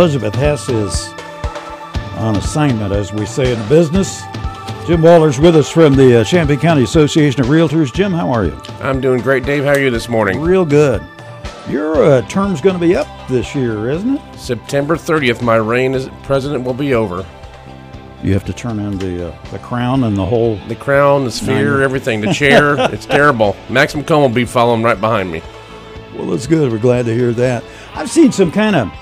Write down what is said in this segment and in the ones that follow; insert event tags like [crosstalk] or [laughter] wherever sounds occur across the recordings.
Elizabeth Hess is on assignment, as we say in business. Jim Waller's with us from the uh, Champaign County Association of Realtors. Jim, how are you? I'm doing great, Dave. How are you this morning? Real good. Your uh, term's going to be up this year, isn't it? September 30th, my reign as president will be over. You have to turn in the uh, the crown and the whole. The crown, the sphere, Nine. everything, the [laughs] chair. it's terrible. Maximum Cone will be following right behind me. Well, that's good. We're glad to hear that. I've seen some kind of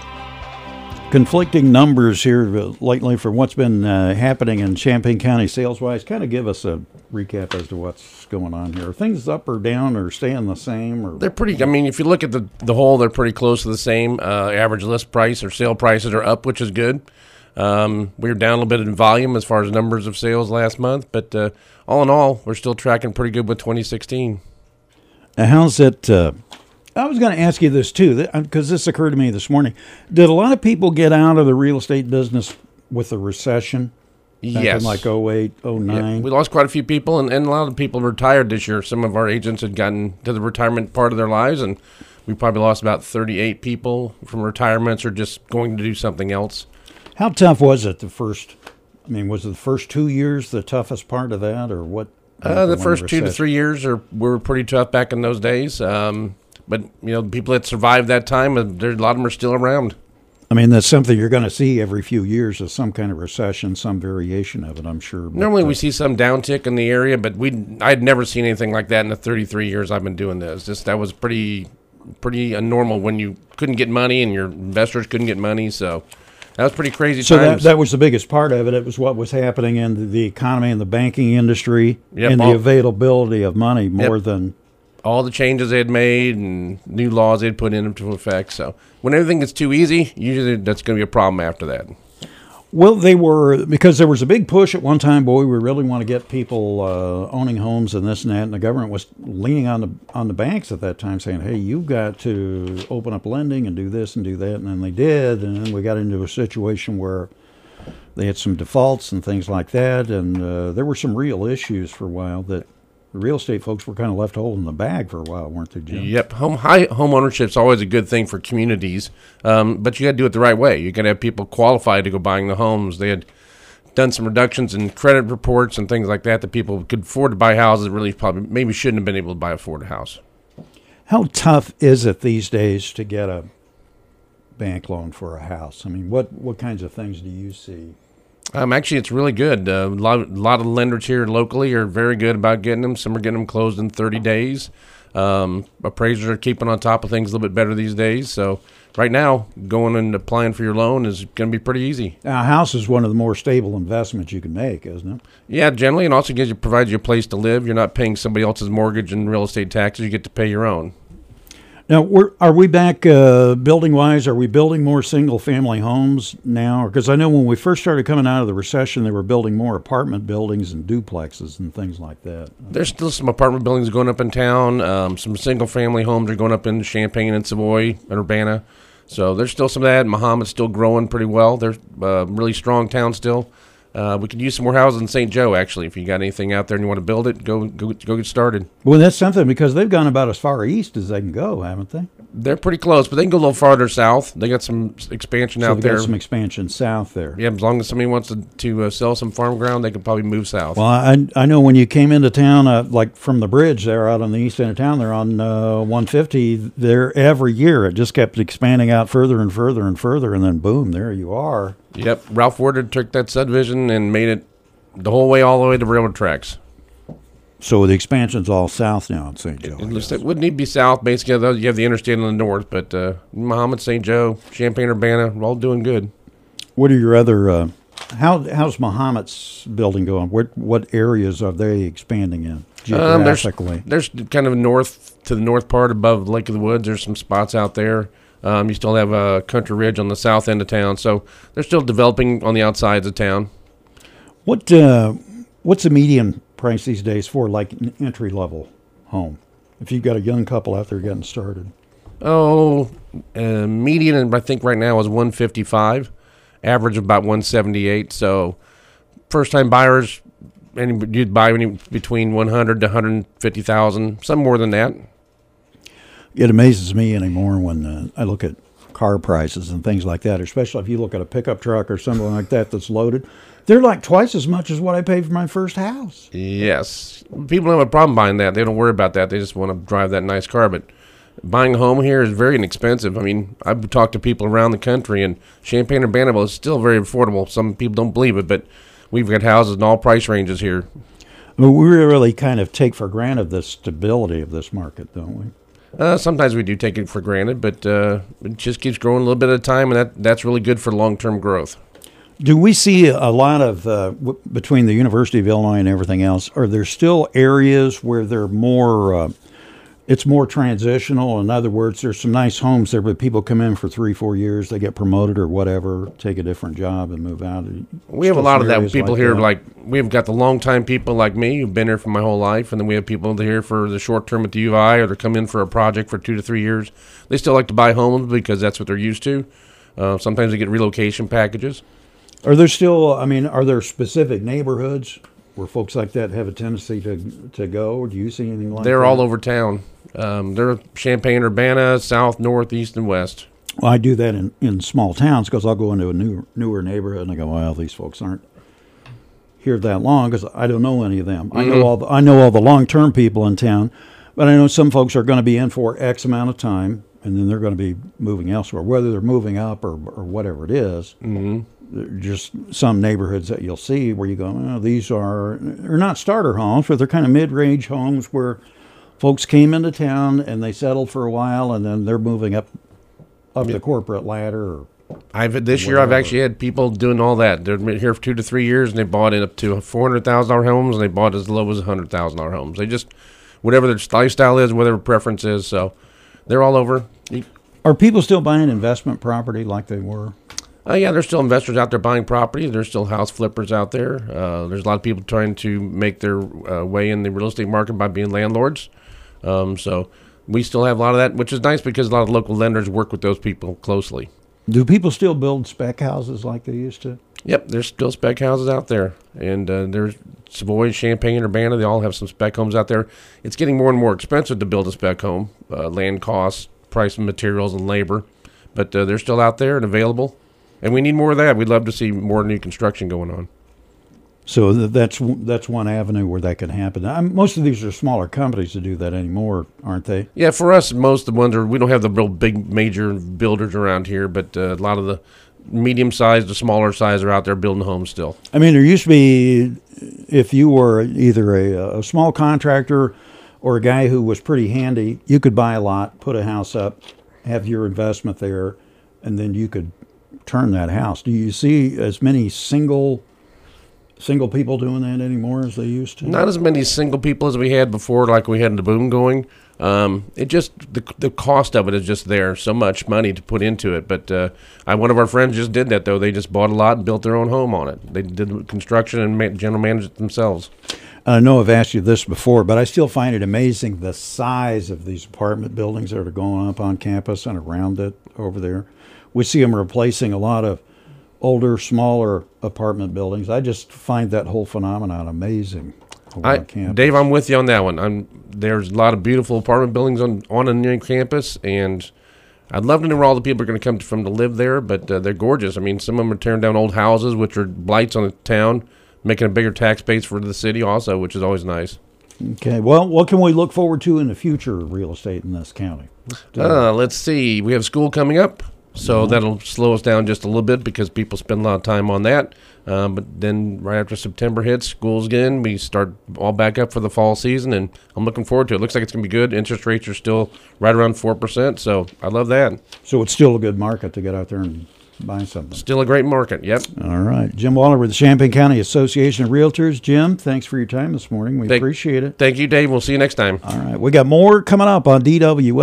conflicting numbers here uh, lately for what's been uh, happening in Champaign County sales wise. Kind of give us a recap as to what's going on here. Are things up or down or staying the same? Or They're pretty. I mean, if you look at the the whole, they're pretty close to the same. Uh, average list price or sale prices are up, which is good. Um, we were down a little bit in volume as far as numbers of sales last month, but uh, all in all, we're still tracking pretty good with 2016. Now, how's it? Uh, I was going to ask you this too, because this occurred to me this morning. Did a lot of people get out of the real estate business with the recession? Back yes, in like 08, Yeah, 09? we lost quite a few people, and, and a lot of people retired this year. Some of our agents had gotten to the retirement part of their lives, and we probably lost about 38 people from retirements or just going to do something else. How tough was it the first? I mean, was it the first two years the toughest part of that, or what? Uh, the first two to three years are were pretty tough back in those days. Um, but you know, the people that survived that time, uh, there a lot of them are still around. I mean, that's something you're going to see every few years is some kind of recession, some variation of it. I'm sure. but, Normally, uh, we see some downtick in the area, but we I'd never seen anything like that in the 33 years I've been doing this. Just that was pretty pretty uh, normal when you couldn't get money and your investors couldn't get money. So that was pretty crazy So that, times. that was the biggest part of it. It was what was happening in the, the economy and the banking industry Yep, and the availability of money more than all the changes they had made and new laws they'd put into effect. So when everything gets too easy, usually that's going to be a problem after that. Well, they were because there was a big push at one time. Boy, we really want to get people uh, owning homes and this and that, and the government was leaning on the on the banks at that time, saying, "Hey, you've got to open up lending and do this and do that," and then they did, and then we got into a situation where they had some defaults and things like that, and uh, there were some real issues for a while that the real estate folks were kind of left holding the bag for a while, weren't they, Jim? Yep, home high home ownership's always a good thing for communities, um, but you got to do it the right way. You got to have people qualified to go buying the homes. They had done some reductions in credit reports and things like that that people could afford to buy houses. that Really, probably maybe shouldn't have been able to buy afford a house. How tough is it these days to get a bank loan for a house? I mean, what what kinds of things do you see? Um, actually, it's really good. Uh, a lot, a lot of lenders here locally are very good about getting them. Some are getting them closed in 30 days. Um, appraisers are keeping on top of things a little bit better these days. So right now, going and applying for your loan is going to be pretty easy. Now, a house is one of the more stable investments you can make, isn't it? Yeah, generally, and also gives you provides you a place to live. You're not paying somebody else's mortgage and real estate taxes. You get to pay your own. Now, are we back uh, building wise? Are we building more single family homes now? Because I know when we first started coming out of the recession, they were building more apartment buildings and duplexes and things like that. There's still some apartment buildings going up in town. Um, some single family homes are going up in Champaign and Savoy and Urbana. So there's still some of that. Mahomet's still growing pretty well. They're uh, really strong town still. Uh, we could use some more houses in St. Joe, actually. If you got anything out there and you want to build it, go go go get started. Well, that's something because they've gone about as far east as they can go, haven't they? They're pretty close, but they can go a little farther south. They got some expansion So out there. some expansion south there. yeah, as long as somebody wants to, to uh, sell some farm ground, they can probably move south. Well, I I know when you came into town, uh, like from the bridge there out on the east end of town, they're on uh, 150. There every year, it just kept expanding out further and further and further, and then boom, there you are. Yep, Ralph Woodard took that subdivision and made it the whole way all the way to railroad tracks. So the expansion's all south now in St. Joe. It, looks- guess. would need to be south, basically. You have the interstate in the north, but uh, Mahomet, St. Joe, Champaign, Urbana, we're all doing good. What are your other? Uh, how how's Mahomet's building going? What what areas are they expanding in Um, there's, geographically? there's kind of north to the north part above Lake of the Woods. There's some spots out there. Um, you still have uh, Country Ridge on the south end of town, so they're still developing on the outsides of town. what uh, what's the median price these days for like an entry level home? If you've got a young couple out there getting started, Oh, uh, median I think right now is 155, average about 178. So, first time buyers, any you'd buy any between 100 to 150,000, some more than that. it amazes me anymore when uh, I look at car prices and things like that, especially if you look at a pickup truck or something like that that's loaded. They're like twice as much as what I paid for my first house. Yes, people have a problem buying that. They don't worry about that. They just want to drive that nice car. But buying a home here is very inexpensive. I mean, I've talked to people around the country, and Champaign Urbana is still very affordable. Some people don't believe it, but we've got houses in all price ranges here. Well, we really kind of take for granted the stability of this market, don't we? Uh, sometimes we do take it for granted, but uh, it just keeps growing a little bit at a time, and that, that's really good for long term growth. Do we see a lot of uh, w- between the University of Illinois and everything else? Are there still areas where they're more? It's more transitional. In other words, there's some nice homes there, but people come in for three, four years, they get promoted or whatever, take a different job and move out. We have a lot of that. People like here, that. like we've got the long time people like me who've been here for my whole life, and then we have people here for the short term at the U of I, or they come in for a project for two to three years. They still like to buy homes because that's what they're used to. Uh, sometimes they get relocation packages. Are there still? I mean, are there specific neighborhoods where folks like that have a tendency to to go? Or do you see anything like that? They're that? all over town. Um, they're Champaign, Urbana, south, north, east, and west. Well, I do that in, in small towns because I'll go into a new, newer neighborhood and I go, well, these folks aren't here that long because I don't know any of them. I know all the, I know all the long term people in town, but I know some folks are going to be in for X amount of time and then they're going to be moving elsewhere, whether they're moving up or, or whatever it is. Mm-hmm. Just some neighborhoods that you'll see where you go, oh, these are they're not starter homes, but they're kind of mid range homes where folks came into town and they settled for a while and then they're moving up up the corporate ladder or I've this year I've actually had people doing all that. They're been here for two to three years, and they bought it up to four hundred thousand dollar homes, and they bought as low as hundred thousand dollar homes. They just whatever their lifestyle is, whatever preference is. So they're all over. Are people still buying investment property like they were? Uh, yeah, there's still investors out there buying property. There's still house flippers out there. Uh, there's a lot of people trying to make their uh, way in the real estate market by being landlords. Um, so we still have a lot of that, which is nice because a lot of local lenders work with those people closely. Do people still build spec houses like they used to? Yep, there's still spec houses out there, and uh, there's Savoy, Champaign, Urbana. They all have some spec homes out there. It's getting more and more expensive to build a spec home, uh, land costs, price of materials, and labor, but uh, they're still out there and available. And we need more of that. We'd love to see more new construction going on. So that's that's one avenue where that can happen. i most of these are smaller companies that do that anymore, aren't they? Yeah, for us, most of the ones are we don't have the real big major builders around here, but uh, a lot of the medium sized, the smaller size are out there building homes still. I mean, there used to be, if you were either a, a small contractor or a guy who was pretty handy, you could buy a lot, put a house up, have your investment there, and then you could turn that house. Do you see as many single single people doing that anymore as they used to? Not as many single people as we had before, like we had the boom going. Um, it just the the cost of it is just there, so much money to put into it. But uh, I, one of our friends just did that though. They just bought a lot and built their own home on it. They did the construction and ma- general managed it themselves. I know I've asked you this before, but I still find it amazing the size of these apartment buildings that are going up on campus and around it over there. We see them replacing a lot of older, smaller apartment buildings. I just find that whole phenomenon amazing. I. Dave, I'm with you on that one. I'm, there's a lot of beautiful apartment buildings on on a new campus, and I'd love to know where all the people are going to come from to live there. But uh, they're gorgeous. I mean, some of them are tearing down old houses, which are blights on the town, making a bigger tax base for the city, also, which is always nice. Okay, well, what can we look forward to in the future of real estate in this county? Uh, let's see. We have school coming up, so that'll slow us down just a little bit because people spend a lot of time on that. Um, but then, right after September hits, school's again. We start all back up for the fall season, and I'm looking forward to it. Looks like it's going to be good. Interest rates are still right around four percent, so I love that. So it's still a good market to get out there and buy something. Still a great market. Yep. All right, Jim Waller with the Champaign County Association of Realtors. Jim, thanks for your time this morning. We Thank- appreciate it. Thank you, Dave. We'll see you next time. All right, we got more coming up on DWS.